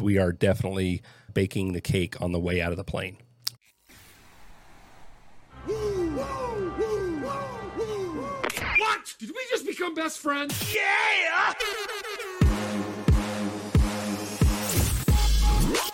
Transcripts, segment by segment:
We are definitely baking the cake on the way out of the plane. What? Did we just become best friends? Yeah!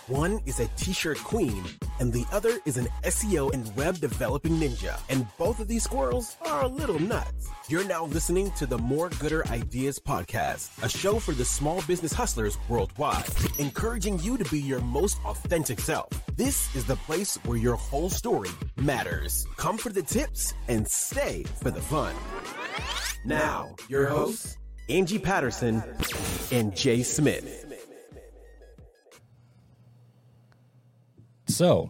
One is a t-shirt queen, and the other is an SEO and web developing ninja. And both of these squirrels are a little nuts. You're now listening to the More Gooder Ideas podcast, a show for the small business hustlers worldwide, encouraging you to be your most authentic self. This is the place where your whole story matters. Come for the tips and stay for the fun. Now, your hosts, Angie Patterson and Jay Smith. So,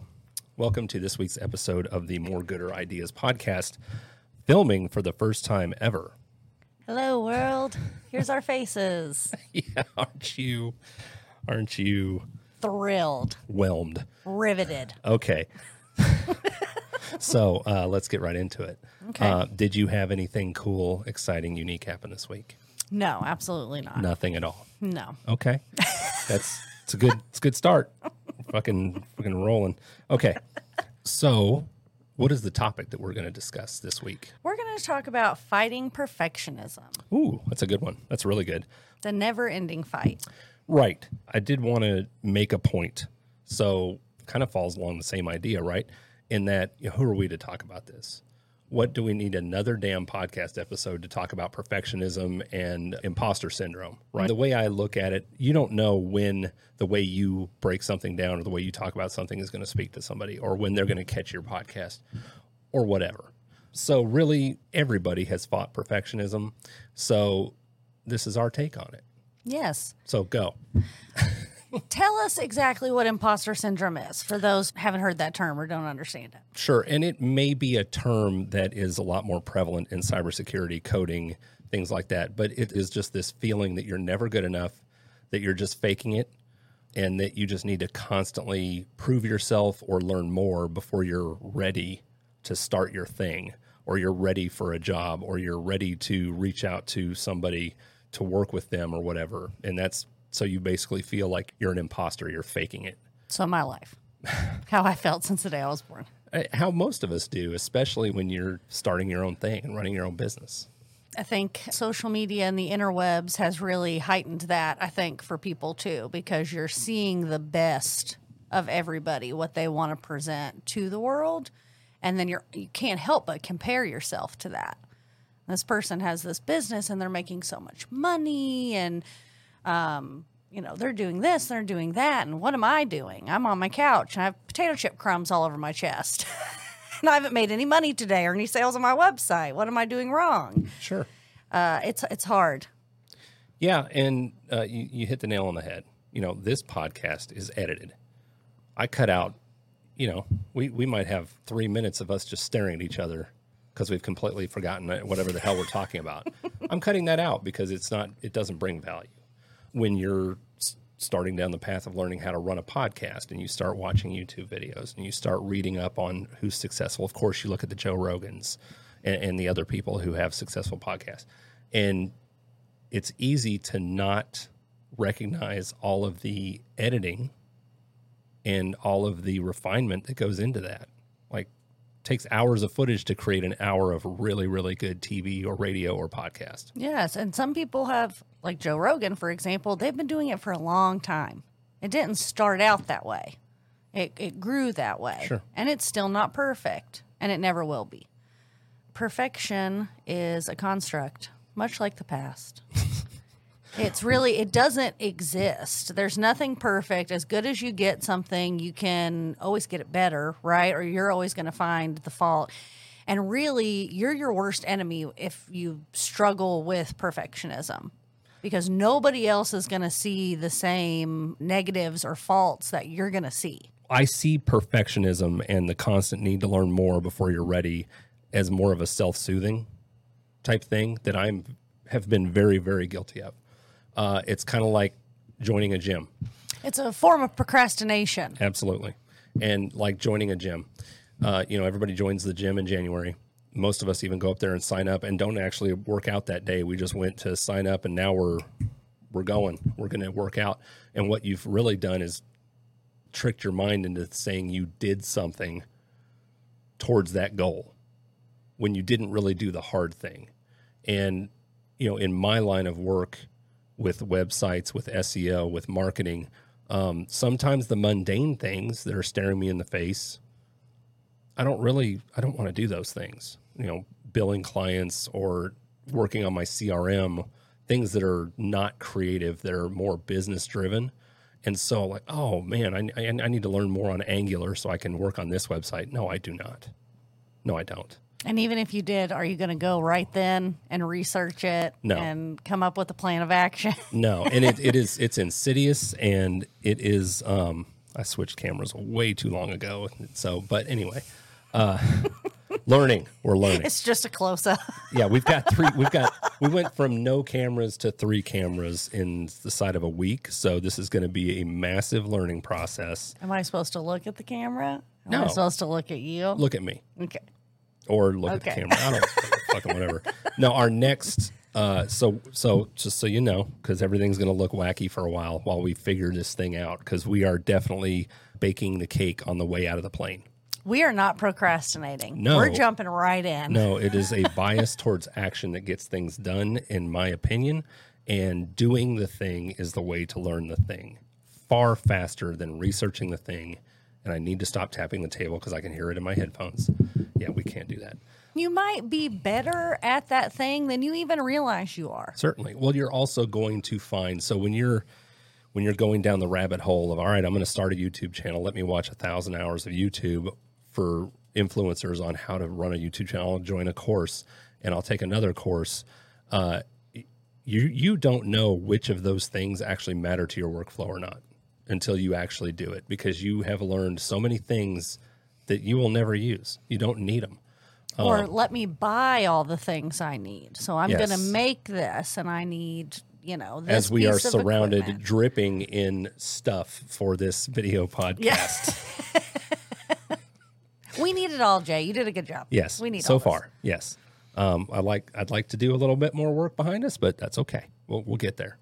welcome to this week's episode of the More Gooder Ideas podcast, filming for the first time ever. Hello, world. Here's our faces. yeah, aren't you? Aren't you Thrilled, whelmed? riveted. Okay. so uh, let's get right into it. Okay. Uh, did you have anything cool, exciting, unique happen this week? No, absolutely not. Nothing at all. No. Okay, that's it's a good it's a good start. Fucking fucking rolling. Okay, so what is the topic that we're going to discuss this week? We're going to talk about fighting perfectionism, Ooh, that's a good one. That's really good. the never ending fight. Right. I did want to make a point. So, kind of falls along the same idea, right? In that, you know, who are we to talk about this? What do we need another damn podcast episode to talk about perfectionism and imposter syndrome, right? The way I look at it, you don't know when the way you break something down or the way you talk about something is going to speak to somebody or when they're going to catch your podcast or whatever. So, really, everybody has fought perfectionism. So, this is our take on it. Yes. So, go. Tell us exactly what imposter syndrome is for those who haven't heard that term or don't understand it. Sure. And it may be a term that is a lot more prevalent in cybersecurity coding, things like that. But it is just this feeling that you're never good enough, that you're just faking it, and that you just need to constantly prove yourself or learn more before you're ready to start your thing, or you're ready for a job, or you're ready to reach out to somebody to work with them or whatever. And that's so you basically feel like you're an imposter, you're faking it. So, my life, how I felt since the day I was born. Uh, How most of us do, especially when you're starting your own thing and running your own business. I think social media and the interwebs has really heightened that, I think, for people too, because you're seeing the best of everybody, what they want to present to the world. And then you're you can't help but compare yourself to that. This person has this business and they're making so much money and um, you know, they're doing this, they're doing that, and what am I doing? I'm on my couch and I have potato chip crumbs all over my chest. and I haven't made any money today or any sales on my website. What am I doing wrong? Sure. Uh, it's it's hard. Yeah, and uh, you, you hit the nail on the head. You know, this podcast is edited. I cut out, you know, we, we might have three minutes of us just staring at each other because we've completely forgotten whatever the hell we're talking about. I'm cutting that out because it's not, it doesn't bring value. When you're starting down the path of learning how to run a podcast and you start watching YouTube videos and you start reading up on who's successful, of course, you look at the Joe Rogans and, and the other people who have successful podcasts. And it's easy to not recognize all of the editing and all of the refinement that goes into that. Like takes hours of footage to create an hour of really really good TV or radio or podcast. Yes, and some people have, like Joe Rogan, for example, they've been doing it for a long time. It didn't start out that way. It it grew that way, Sure. and it's still not perfect, and it never will be. Perfection is a construct, much like the past. It's really, it doesn't exist. There's nothing perfect. As good as you get something, you can always get it better, right? Or you're always going to find the fault. And really, you're your worst enemy if you struggle with perfectionism because nobody else is going to see the same negatives or faults that you're going to see. I see perfectionism and the constant need to learn more before you're ready as more of a self-soothing type thing that I'm have been very very guilty of. Uh, it's kind of like joining a gym. It's a form of procrastination. Absolutely. And like joining a gym, uh, you know, everybody joins the gym in January. Most of us even go up there and sign up and don't actually work out that day. We just went to sign up and now we're we're going. We're going to work out. And what you've really done is tricked your mind into saying you did something towards that goal when you didn't really do the hard thing. And, you know, in my line of work with websites, with SEO, with marketing, um, sometimes the mundane things that are staring me in the face, I don't really, I don't want to do those things. You know, billing clients or working on my CRM, things that are not creative, that are more business driven. And so, like, oh man, I, I, I need to learn more on Angular so I can work on this website. No, I do not. No, I don't. And even if you did, are you going to go right then and research it No. and come up with a plan of action? No, and it, it is it's insidious and it is um I switched cameras way too long ago. So but anyway, uh learning. We're learning. it's just a close up. Yeah, we've got three we've got we went from no cameras to three cameras in the side of a week. So this is gonna be a massive learning process. Am I supposed to look at the camera? Am No. I supposed to look at you? Look at me. Okay. Or look at the camera. I don't fucking whatever. No, our next. Uh, so so just so you know, because everything's going to look wacky for a while while we figure this thing out, because we are definitely baking the cake on the way out of the plane. We are not procrastinating. No. We're jumping right in. No, it is a bias towards action that gets things done, in my opinion. And doing the thing is the way to learn the thing far faster than researching the thing. And I need to stop tapping the table because I can hear it in my headphones. Yeah, we can't do that. You might be better at that thing than you even realize you are. Certainly. Well, you're also going to find so when you're when you're going down the rabbit hole of all right, I'm going to start a YouTube channel. Let me watch a thousand hours of YouTube for influencers on how to run a YouTube channel. I'll join a course, and I'll take another course. Uh, you you don't know which of those things actually matter to your workflow or not until you actually do it because you have learned so many things that you will never use. You don't need them. Or let me buy all the things I need. So I'm Yes. going to make this and I need, you know, this as we are surrounded equipment. dripping in stuff for this video podcast. Yes. we need it all, Jay. You did a good job. Yes. We need so far. Yes. Um, I like I'd like to do a little bit more work behind us, but that's okay. We'll we'll get there.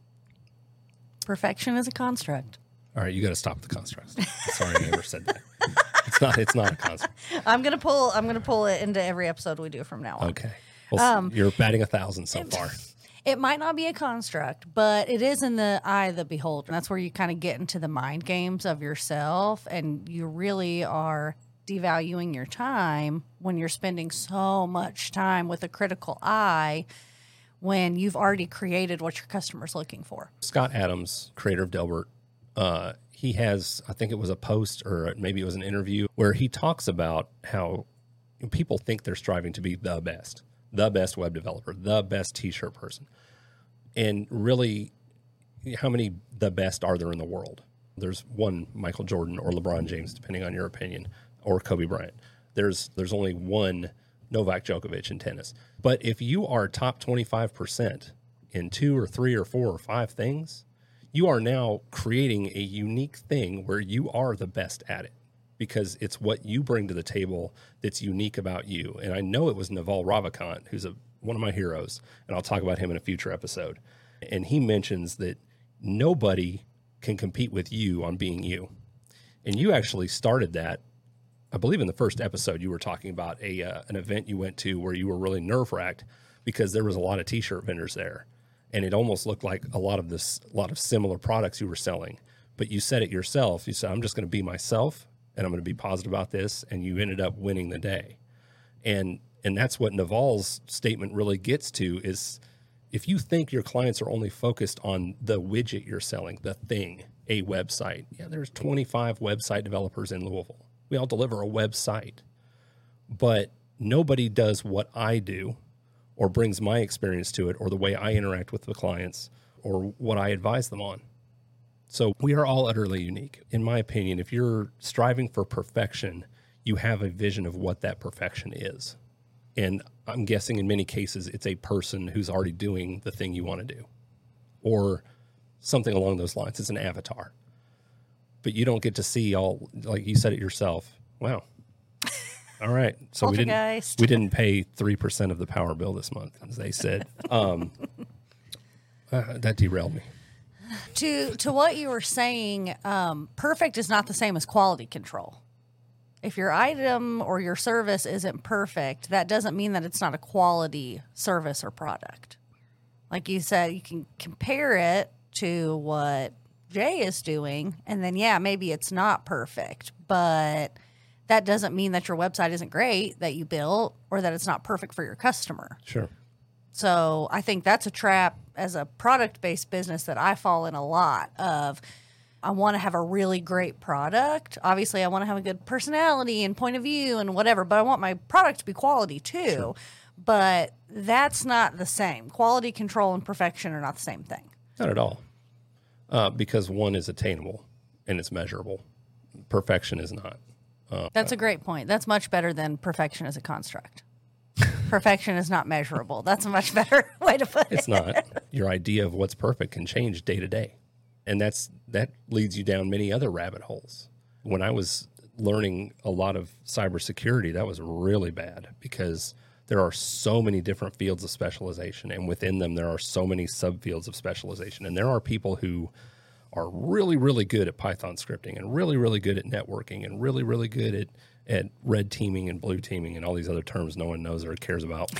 Perfection is a construct. All right, you got to stop the constructs. Sorry, I never said that. It's not it's not a construct. I'm gonna pull. I'm gonna pull it into every episode we do from now on. Okay. Well, Um, you're batting a thousand so far. It might not be a construct, but it is in the eye of the beholder. That's where you kind of get into the mind games of yourself, and you really are devaluing your time when you're spending so much time with a critical eye when you've already created what your customer's looking for. Scott Adams, creator of Dilbert, uh, he has, I think it was a post or maybe it was an interview where he talks about how people think they're striving to be the best, the best web developer, the best t shirt person. And really, how many the best are there in the world? There's one Michael Jordan or LeBron James, depending on your opinion, or Kobe Bryant. There's there's only one Novak Djokovic in tennis. But if you are top 25% in two or three or four or five things, you are now creating a unique thing where you are the best at it because it's what you bring to the table that's unique about you. And I know it was Naval Ravikant, who's a, one of my heroes, and I'll talk about him in a future episode. And he mentions that nobody can compete with you on being you. And you actually started that I believe in the first episode you were talking about a uh, an event you went to where you were really nerve wracked because there was a lot of t-shirt vendors there, and it almost looked like a lot of this a lot of similar products you were selling. But you said it yourself. You said I'm just going to be myself and I'm going to be positive about this, and you ended up winning the day. And and that's what Naval's statement really gets to is if you think your clients are only focused on the widget you're selling, the thing, a website. Yeah, there's 25 website developers in Louisville. We all deliver a website. But nobody does what I do or brings my experience to it or the way I interact with the clients or what I advise them on. So we are all utterly unique. In my opinion, if you're striving for perfection, you have a vision of what that perfection is. And I'm guessing in many cases, it's a person who's already doing the thing you want to do or something along those lines. It's an avatar. But you don't get to see all, like you said it yourself. Wow. All right. So we didn't, we didn't pay 3% of the power bill this month, as they said. Um, uh, that derailed me. to to what you were saying, um, perfect is not the same as quality control. If your item or your service isn't perfect, that doesn't mean that it's not a quality service or product. Like you said, you can compare it to what Jay is doing, and then yeah, maybe it's not perfect, but that doesn't mean that your website isn't great that you built or that it's not perfect for your customer. Sure. So I think that's a trap as a product based business that I fall in a lot of. I want to have a really great product. Obviously, I want to have a good personality and point of view and whatever, but I want my product to be quality too. Sure. But that's not the same. Quality control and perfection are not the same thing. Not at all. Uh, because one is attainable and it's measurable. Perfection is not. Uh, that's a uh, great point. That's much better than perfection as a construct. perfection is not measurable. That's a much better way to put it. It's not. Your idea of what's perfect can change day to day. And that's that leads you down many other rabbit holes. When I was learning a lot of cybersecurity, that was really bad because there are so many different fields of specialization and within them there are so many subfields of specialization. And there are people who are really, really good at Python scripting and really, really good at networking and really, really good at, at red teaming and blue teaming and all these other terms no one knows or cares about.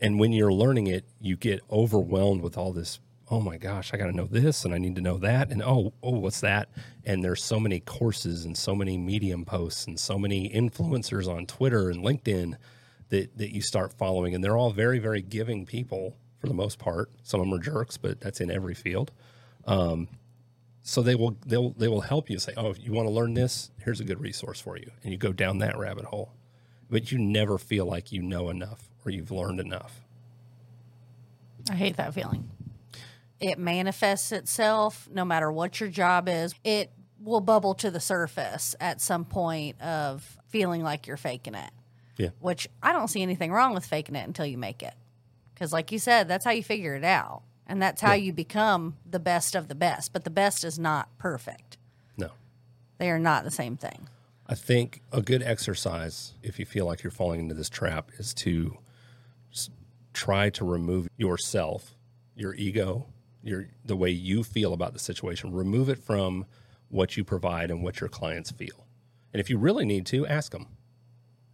and when you're learning it, you get overwhelmed with all this. Oh my gosh, I got to know this and I need to know that. And oh, oh, what's that? And there's so many courses and so many Medium posts and so many influencers on Twitter and LinkedIn that, that you start following. And they're all very, very giving people for the most part. Some of them are jerks, but that's in every field Um, so they will they'll they will help you say oh if you want to learn this here's a good resource for you and you go down that rabbit hole but you never feel like you know enough or you've learned enough I hate that feeling. It manifests itself no matter what your job is. It will bubble to the surface at some point of feeling like you're faking it, yeah which I don't see anything wrong with faking it until you make it. Because, like you said, that's how you figure it out. And that's how you become the best of the best. But the best is not perfect, no. They are not the same thing. i think a good exercise if you feel like you're falling into this trap is to try to remove yourself your ego your the way you feel about the situation. Remove it from what you provide and what your clients feel. And if you really need to ask them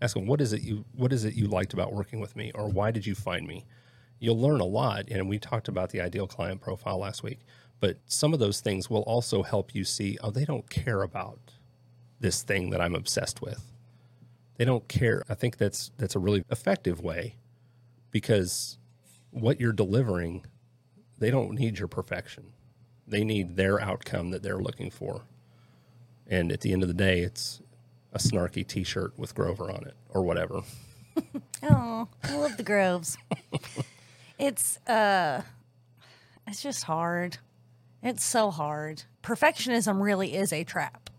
ask them what is it you what is it you liked about working with me or why did you find me you'll learn a lot and we talked about the ideal client profile last week but some of those things will also help you see oh they don't care about this thing that i'm obsessed with. They don't care. I think that's that's a really effective way because what you're delivering they don't need your perfection. They need their outcome that they're looking for. And at the end of the day it's a snarky t-shirt with grover on it or whatever. Oh, I love the groves. it's uh it's just hard. It's so hard. Perfectionism really is a trap.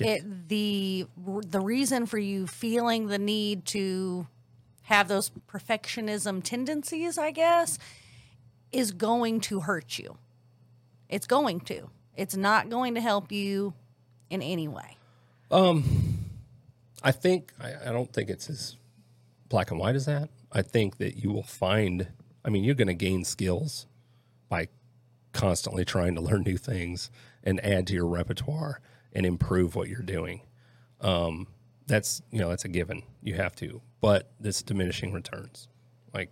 It the the reason for you feeling the need to have those perfectionism tendencies, I guess, is going to hurt you. It's going to. It's not going to help you in any way. Um I think I, I don't think it's as black and white as that. I think that you will find. I mean, you're going to gain skills by constantly trying to learn new things and add to your repertoire and improve what you're doing. Um, that's you know that's a given. You have to, but this diminishing returns. Like,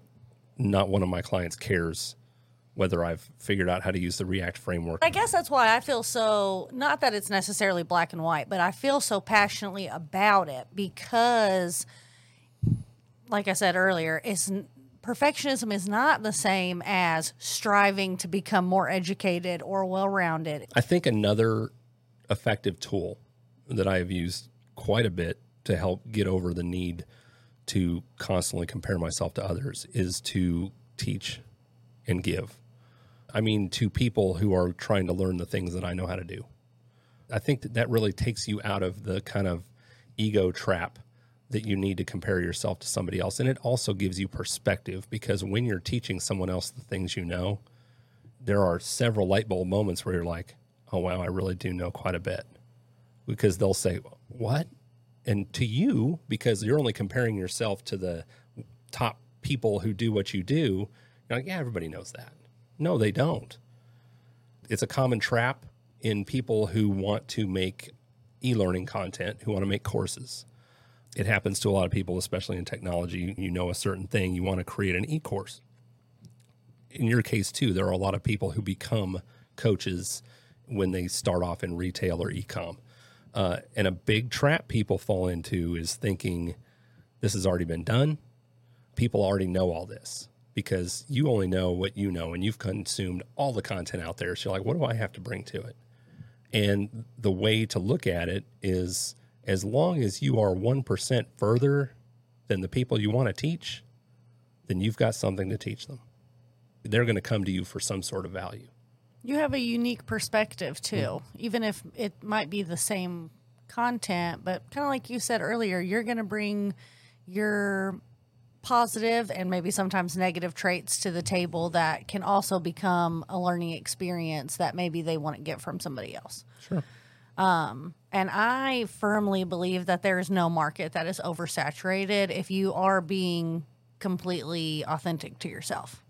not one of my clients cares whether I've figured out how to use the React framework. I guess that's why I feel so not that it's necessarily black and white, but I feel so passionately about it because like I said earlier, it's perfectionism is not the same as striving to become more educated or well-rounded. I think another effective tool that I have used quite a bit to help get over the need to constantly compare myself to others is to teach and give. I mean, to people who are trying to learn the things that I know how to do. I think that that really takes you out of the kind of ego trap that you need to compare yourself to somebody else. And it also gives you perspective because when you're teaching someone else the things you know, there are several light bulb moments where you're like, oh, wow, I really do know quite a bit. Because they'll say, what? And to you, because you're only comparing yourself to the top people who do what you do, you're like, yeah, everybody knows that. No, they don't. it's a common trap in people who want to make e-learning content, who want to make courses. It happens to a lot of people, especially in technology. You know a certain thing, you want to create an e-course. In your case too, there are a lot of people who become coaches when they start off in retail or e-com. Uh, and a big trap people fall into is thinking this has already been done. People already know all this because you only know what you know and you've consumed all the content out there. So you're like, what do I have to bring to it? And the way to look at it is as long as you are 1% further than the people you want to teach, then you've got something to teach them. They're going to come to you for some sort of value. You have a unique perspective too, even if it might be the same content, but kind of like you said earlier, you're going to bring your positive and maybe sometimes negative traits to the table that can also become a learning experience that maybe they want to get from somebody else. Sure. Um, and I firmly believe that there is no market that is oversaturated if you are being completely authentic to yourself.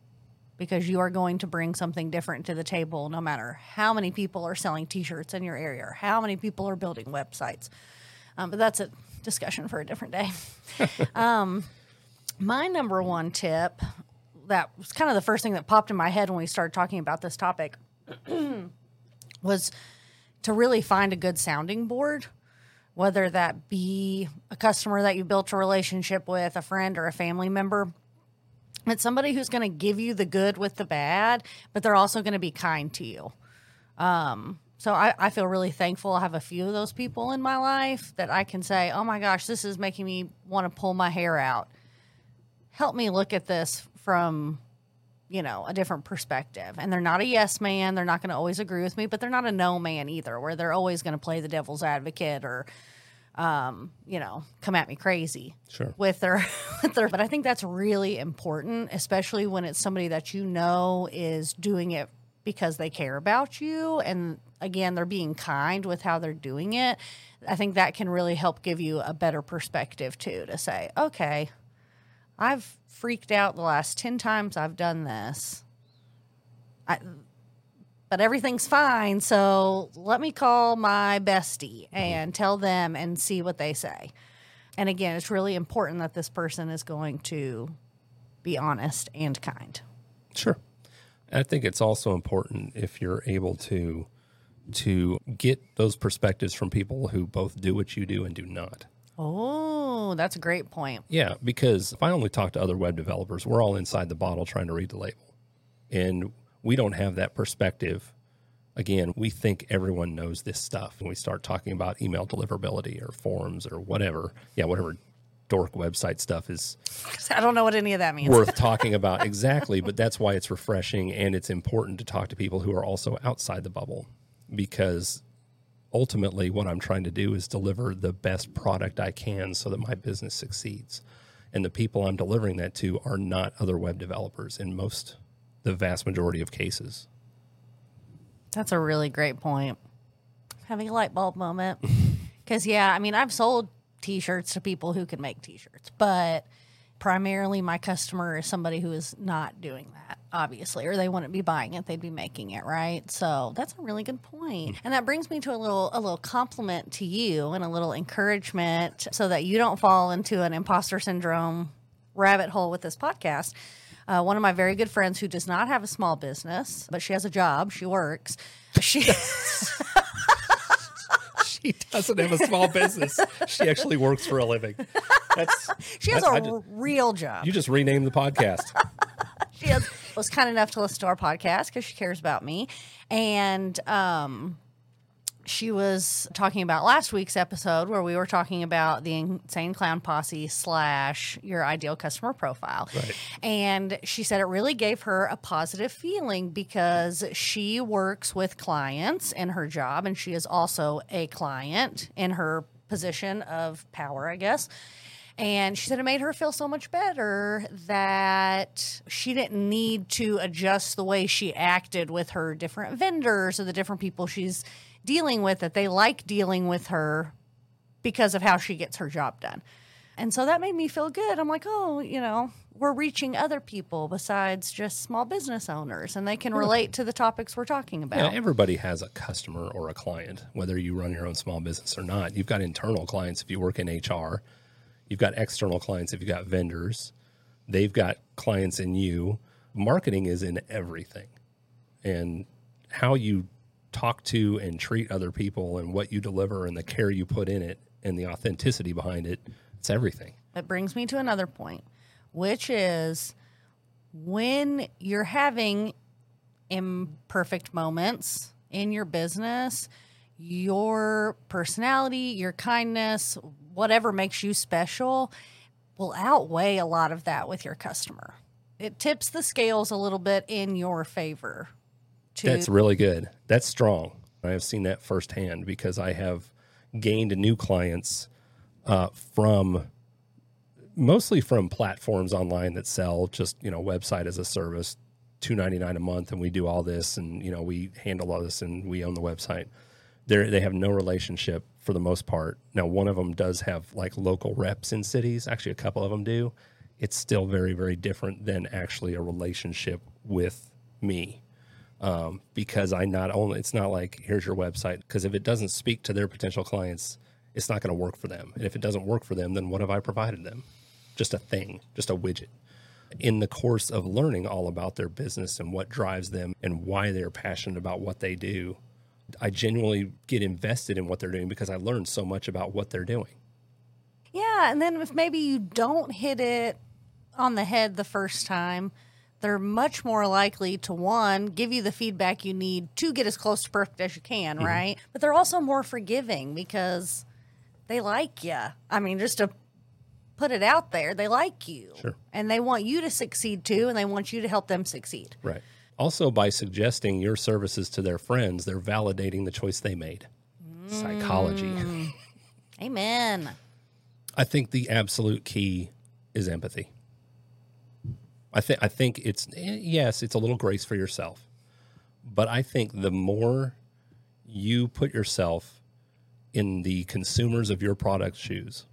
Because you are going to bring something different to the table no matter how many people are selling t-shirts in your area or how many people are building websites. Um, but that's a discussion for a different day. Um, my number one tip that was kind of the first thing that popped in my head when we started talking about this topic was to really find a good sounding board whether that be a customer that you built a relationship with a friend or a family member it's somebody who's going to give you the good with the bad, but they're also going to be kind to you. Um, so I, I feel really thankful. I have a few of those people in my life that I can say, oh my gosh, this is making me want to pull my hair out. Help me look at this from, you know, a different perspective. And they're not a yes man. They're not going to always agree with me, but they're not a no man either, where they're always going to play the devil's advocate or, um, you know, come at me crazy Sure. with their with their but I think that's really important, especially when it's somebody that you know is doing it because they care about you and again they're being kind with how they're doing it. I think that can really help give you a better perspective too to say, okay, I've freaked out the last 10 times I've done this. I, but everything's fine. So let me call my bestie and tell them and see what they say. And again, it's really important that this person is going to be honest and kind. Sure. I think it's also important if you're able to to get those perspectives from people who both do what you do and do not. Oh, that's a great point. Yeah, because if I only talk to other web developers, we're all inside the bottle trying to read the label. And we don't have that perspective. Again, we think everyone knows this stuff. When we start talking about email deliverability or forms or whatever, yeah, whatever dork website stuff is I don't know what any of that means. worth talking about exactly, but that's why it's refreshing and it's important to talk to people who are also outside the bubble because ultimately what I'm trying to do is deliver the best product I can so that my business succeeds. And the people I'm delivering that to are not other web developers in most the vast majority of cases. That's a really great point. Having a light bulb moment. Because, yeah, I mean, I've sold t shirts to people who can make t shirts, but primarily my customer is somebody who is not doing that, obviously, or they wouldn't be buying it, they'd be making it, right? So that's a really good. And that brings me to a little a little compliment to you and a little encouragement so that you don't fall into an imposter syndrome rabbit hole with this podcast. Uh, one of my very good friends who does not have a small business, but she has a job, she works. She She doesn't have a small business. She actually works for a living. That's she has a I ju- real job. you just renamed the podcast. she has, was kind enough to listen to our podcast because she cares about me. And um, she was talking about last week's episode where we were talking about the insane clown posse slash your ideal customer profile. Right. And she said it really gave her a positive feeling because she works with clients in her job and she is also a client in her position of power, I guess. And she said it made her feel so much better that she didn't need to adjust the way she acted with her different vendors or the different people she's dealing with, that they like dealing with her because of how she gets her job done. And so that made me feel good. I'm like, oh, you know, we're reaching other people besides just small business owners and they can relate to the topics we're talking about. Yeah, everybody has a customer or a client, whether you run your own small business or not. You've got internal clients if you work in HR. You've got external clients if you've got vendors. They've got clients in you. Marketing is in everything. And how you talk to and treat other people and what you deliver and the care you put in it and the authenticity behind it, it's everything. That brings me to another point, which is when you're having imperfect moments in your business, your personality, your kindness, whatever makes you special will outweigh a lot of that with your customer. It tips the scales a little bit in your favor. To, That's really good. That's strong. I have seen that firsthand because I have gained new clients uh, from mostly from platforms online that sell just you know website as a service, two ninety nine a month, and we do all this, and you know we handle all this, and we own the website. They they have no relationship for the most part. Now one of them does have like local reps in cities. Actually, a couple of them do. It's still very very different than actually a relationship with me um, because I not only it's not like here's your website because if it doesn't speak to their potential clients, it's not going to work for them. And if it doesn't work for them, then what have I provided them? Just a thing, just a widget. In the course of learning all about their business and what drives them and why they're passionate about what they do, I genuinely get invested in what they're doing because I learned so much about what they're doing. Yeah, and then if maybe you don't hit it on the head the first time, they're much more likely to one give you the feedback you need to get as close to perfect as you can, Mm-hmm. right? But they're also more forgiving because they like you. I mean, just to put it out there, they like you. Sure. And they want you to succeed too, and they want you to help them succeed. Right. Also, by suggesting your services to their friends, they're validating the choice they made. Psychology. Amen. I think the absolute key is empathy. I think I think it's eh, yes, it's a little grace for yourself, but I think the more you put yourself in the consumers of your product's shoes,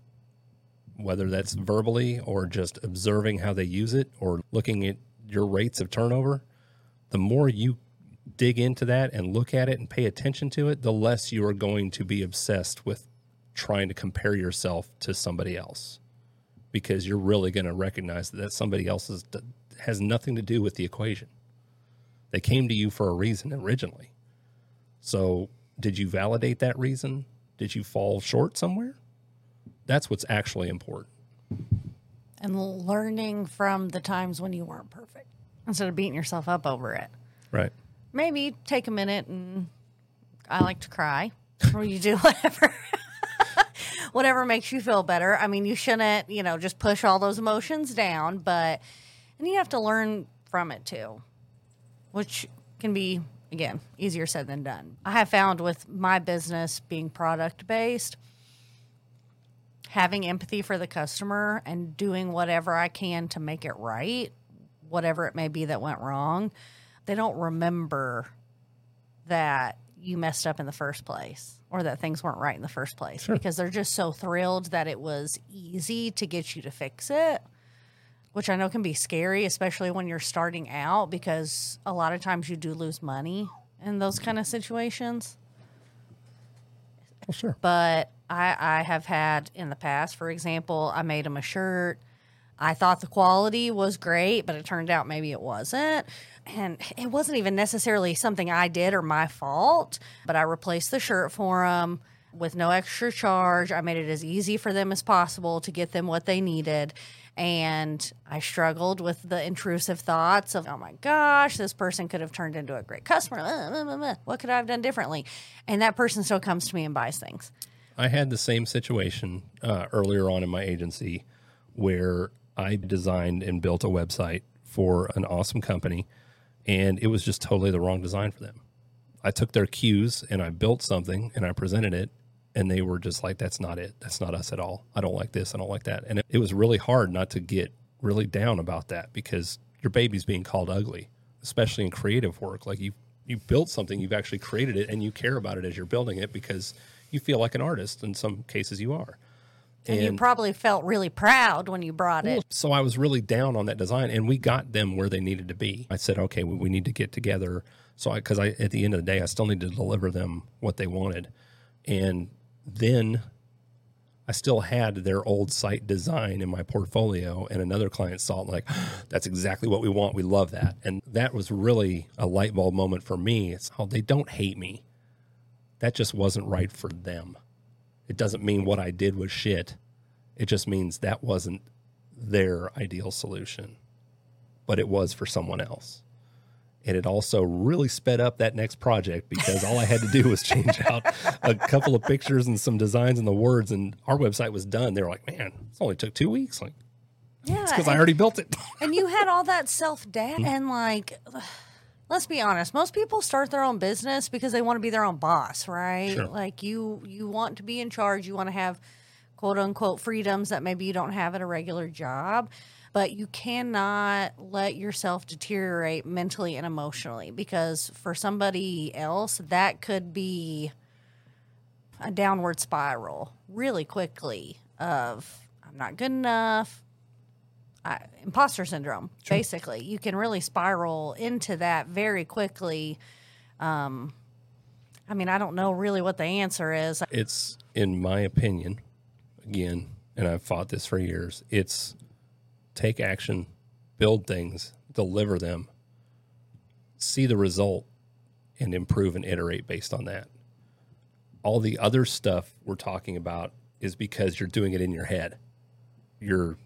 whether that's verbally or just observing how they use it or looking at your rates of turnover, the more you dig into that and look at it and pay attention to it, the less you are going to be obsessed with trying to compare yourself to somebody else because you're really going to recognize that, somebody else has nothing to do with the equation. They came to you for a reason originally. So, did you validate that reason? Did you fall short somewhere? That's what's actually important. And learning from the times when you weren't perfect instead of beating yourself up over it. Right. maybe take a minute and I like to cry or you do whatever whatever makes you feel better. I mean, you shouldn't, you know, just push all those emotions down, but and you have to learn from it too, which can be again easier said than done. I have found with my business being product based, having empathy for the customer and doing whatever I can to make it right, whatever it may be that went wrong, they don't remember that you messed up in the first place or that things weren't right in the first place because they're just so thrilled that it was easy to get you to fix it which I know can be scary, especially when you're starting out, because a lot of times you do lose money in those kind of situations. Well, sure. But I, I have had in the past, for example, I made them a shirt. I thought the quality was great, but it turned out maybe it wasn't. And it wasn't even necessarily something I did or my fault, but I replaced the shirt for them with no extra charge. I made it as easy for them as possible to get them what they needed. And I struggled with the intrusive thoughts of, oh my gosh, this person could have turned into a great customer. What could I have done differently? And that person still comes to me and buys things. I had the same situation uh, earlier on in my agency where I designed and built a website for an awesome company, and it was just totally the wrong design for them. I took their cues and I built something and I presented it, and they were just like, "That's not it. That's not us at all. I don't like this. I don't like that." And it, was really hard not to get really down about that because your baby's being called ugly, especially in creative work. Like you, you built something, you've actually created it, and you care about it as you're building it because you feel like an artist. In some cases, you are. And, you probably felt really proud when you brought it. So I was really down on that design, and we got them where they needed to be. I said, okay, we, we need to get together. So I, because I, at the end of the day, I still need to deliver them what they wanted, and then I still had their old site design in my portfolio, and another client saw it like, that's exactly what we want. We love that, and that was really a light bulb moment for me. It's how they don't hate me. That just wasn't right for them. It doesn't mean what I did was shit. It just means that wasn't their ideal solution, but it was for someone else. And it also really sped up that next project because all I had to do was change out a couple of pictures and some designs and the words, and our website was done. They were like, man, this only took two weeks. Like, Yeah. because I already built it. and you had all that self doubt mm. and like let's be honest most people start their own business because they want to be their own boss right Sure. like you you want to be in charge you want to have quote unquote freedoms that maybe you don't have at a regular job but you cannot let yourself deteriorate mentally and emotionally because for somebody else that could be a downward spiral really quickly of i'm not good enough I, imposter syndrome basically. You can really spiral into that very quickly. Um i mean i don't know really what the answer is. It's in my opinion again and i've fought this for years it's take action build things deliver them see the result and improve and iterate based on that. All the other stuff we're talking about is because you're doing it in your head. You're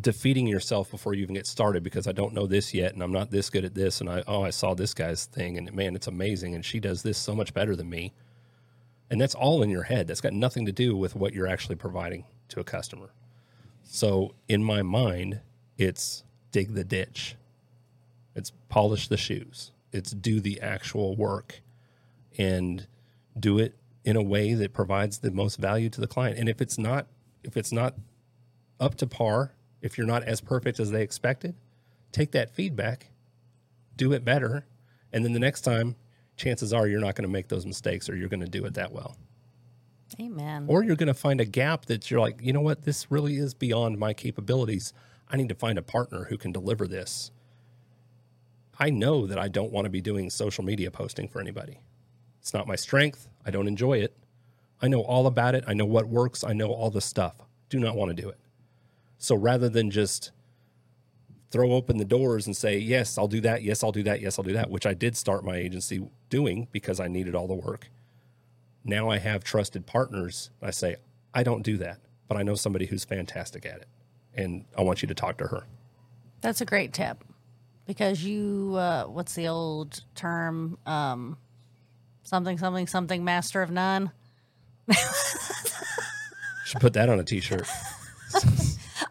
defeating yourself before you even get started because I don't know this yet and I'm not this good at this and I oh I saw this guy's thing and man it's amazing and she does this so much better than me and that's all in your head. That's got nothing to do with what you're actually providing to a customer. So in my mind, it's dig the ditch. It's polish the shoes. It's do the actual work and do it in a way that provides the most value to the client. And if it's not if it's not up to par, if you're not as perfect as they expected, take that feedback, do it better, and then the next time chances are you're not going to make those mistakes or you're going to do it that well. amen Or you're going to find a gap that you're like, you know what, this really is beyond my capabilities. I need to find a partner who can deliver this. I know that I don't want to be doing social media posting for anybody. It's not my strength. I don't enjoy it. I know all about it. I know what works. I know all the stuff. Do not want to do it. So rather than just throw open the doors and say, yes, I'll do that. Yes, I'll do that. Yes, I'll do that, which I did start my agency doing because I needed all the work. Now I have trusted partners. I say, I don't do that, but I know somebody who's fantastic at it. And I want you to talk to her. that's a great tip because you uh what's the old term um something something something master of none Should put that on a t-shirt. I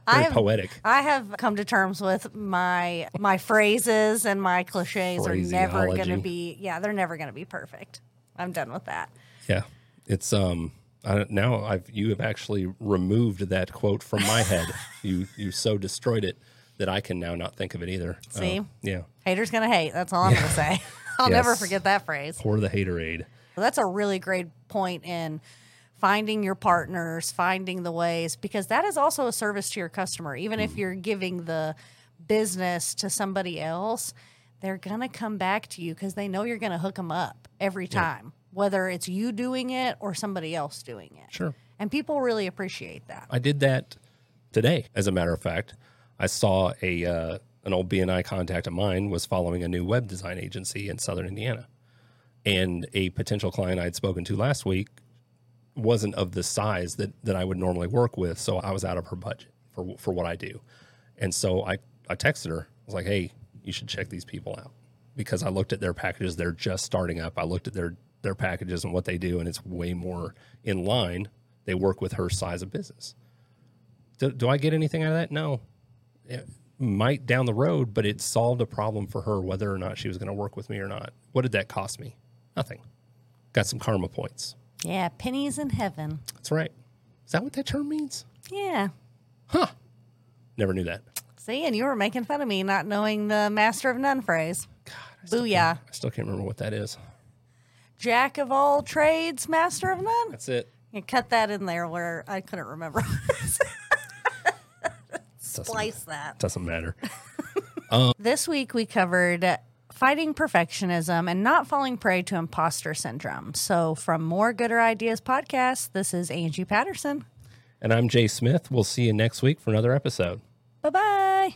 Very have, poetic. I have come to terms with my my phrases and my cliches are never going to be yeah they're never going to be perfect. I'm done with that. Yeah, it's um. I don't, now I've you have actually removed that quote from my head. you you so destroyed it that I can now not think of it either. Uh, See? yeah. Haters going to hate. That's all I'm going to say. I'll never forget that phrase. Pour the haterade. That's a really great point in finding your partners, finding the ways, because that is also a service to your customer. Even if you're giving the business to somebody else, they're going to come back to you because they know you're going to hook them up every time, whether it's you doing it or somebody else doing it. Sure. And people really appreciate that. I did that today. As a matter of fact, I saw a uh, an old BNI contact of mine was following a new web design agency in Southern Indiana, and a potential client I had spoken to last week wasn't of the size that that I would normally work with, so I was out of her budget for for what I do, and so I I texted her. I was like, "Hey, you should check these people out," because I looked at their packages. They're just starting up. I looked at their their packages and what they do, and it's way more in line. They work with her size of business. Do, do I get anything out of that? No. It might down the road, but it solved a problem for her whether or not she was going to work with me or not. What did that cost me? Nothing. Got some karma points. Yeah, pennies in heaven. That's right. Is that what that term means? Yeah. Huh. Never knew that. See, and you were making fun of me not knowing the master of none phrase. God. Booyah. I still can't remember what that is. Jack of all trades, master of none. That's it. You cut that in there where I couldn't remember. Doesn't- that. Doesn't matter. Um, this week we covered fighting perfectionism and not falling prey to imposter syndrome. So, from More Gooder Ideas podcast, this is Angie Patterson. And I'm Jay Smith. We'll see you next week for another episode. Bye bye.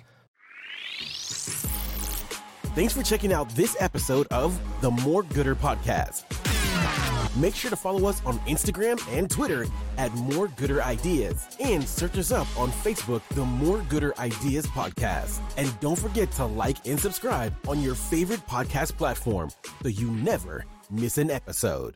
Thanks for checking out this episode of the More Gooder Podcast. Make sure to follow us on Instagram and Twitter at More Gooder Ideas and search us up on Facebook, the More Gooder Ideas Podcast. And don't forget to like and subscribe on your favorite podcast platform so you never miss an episode.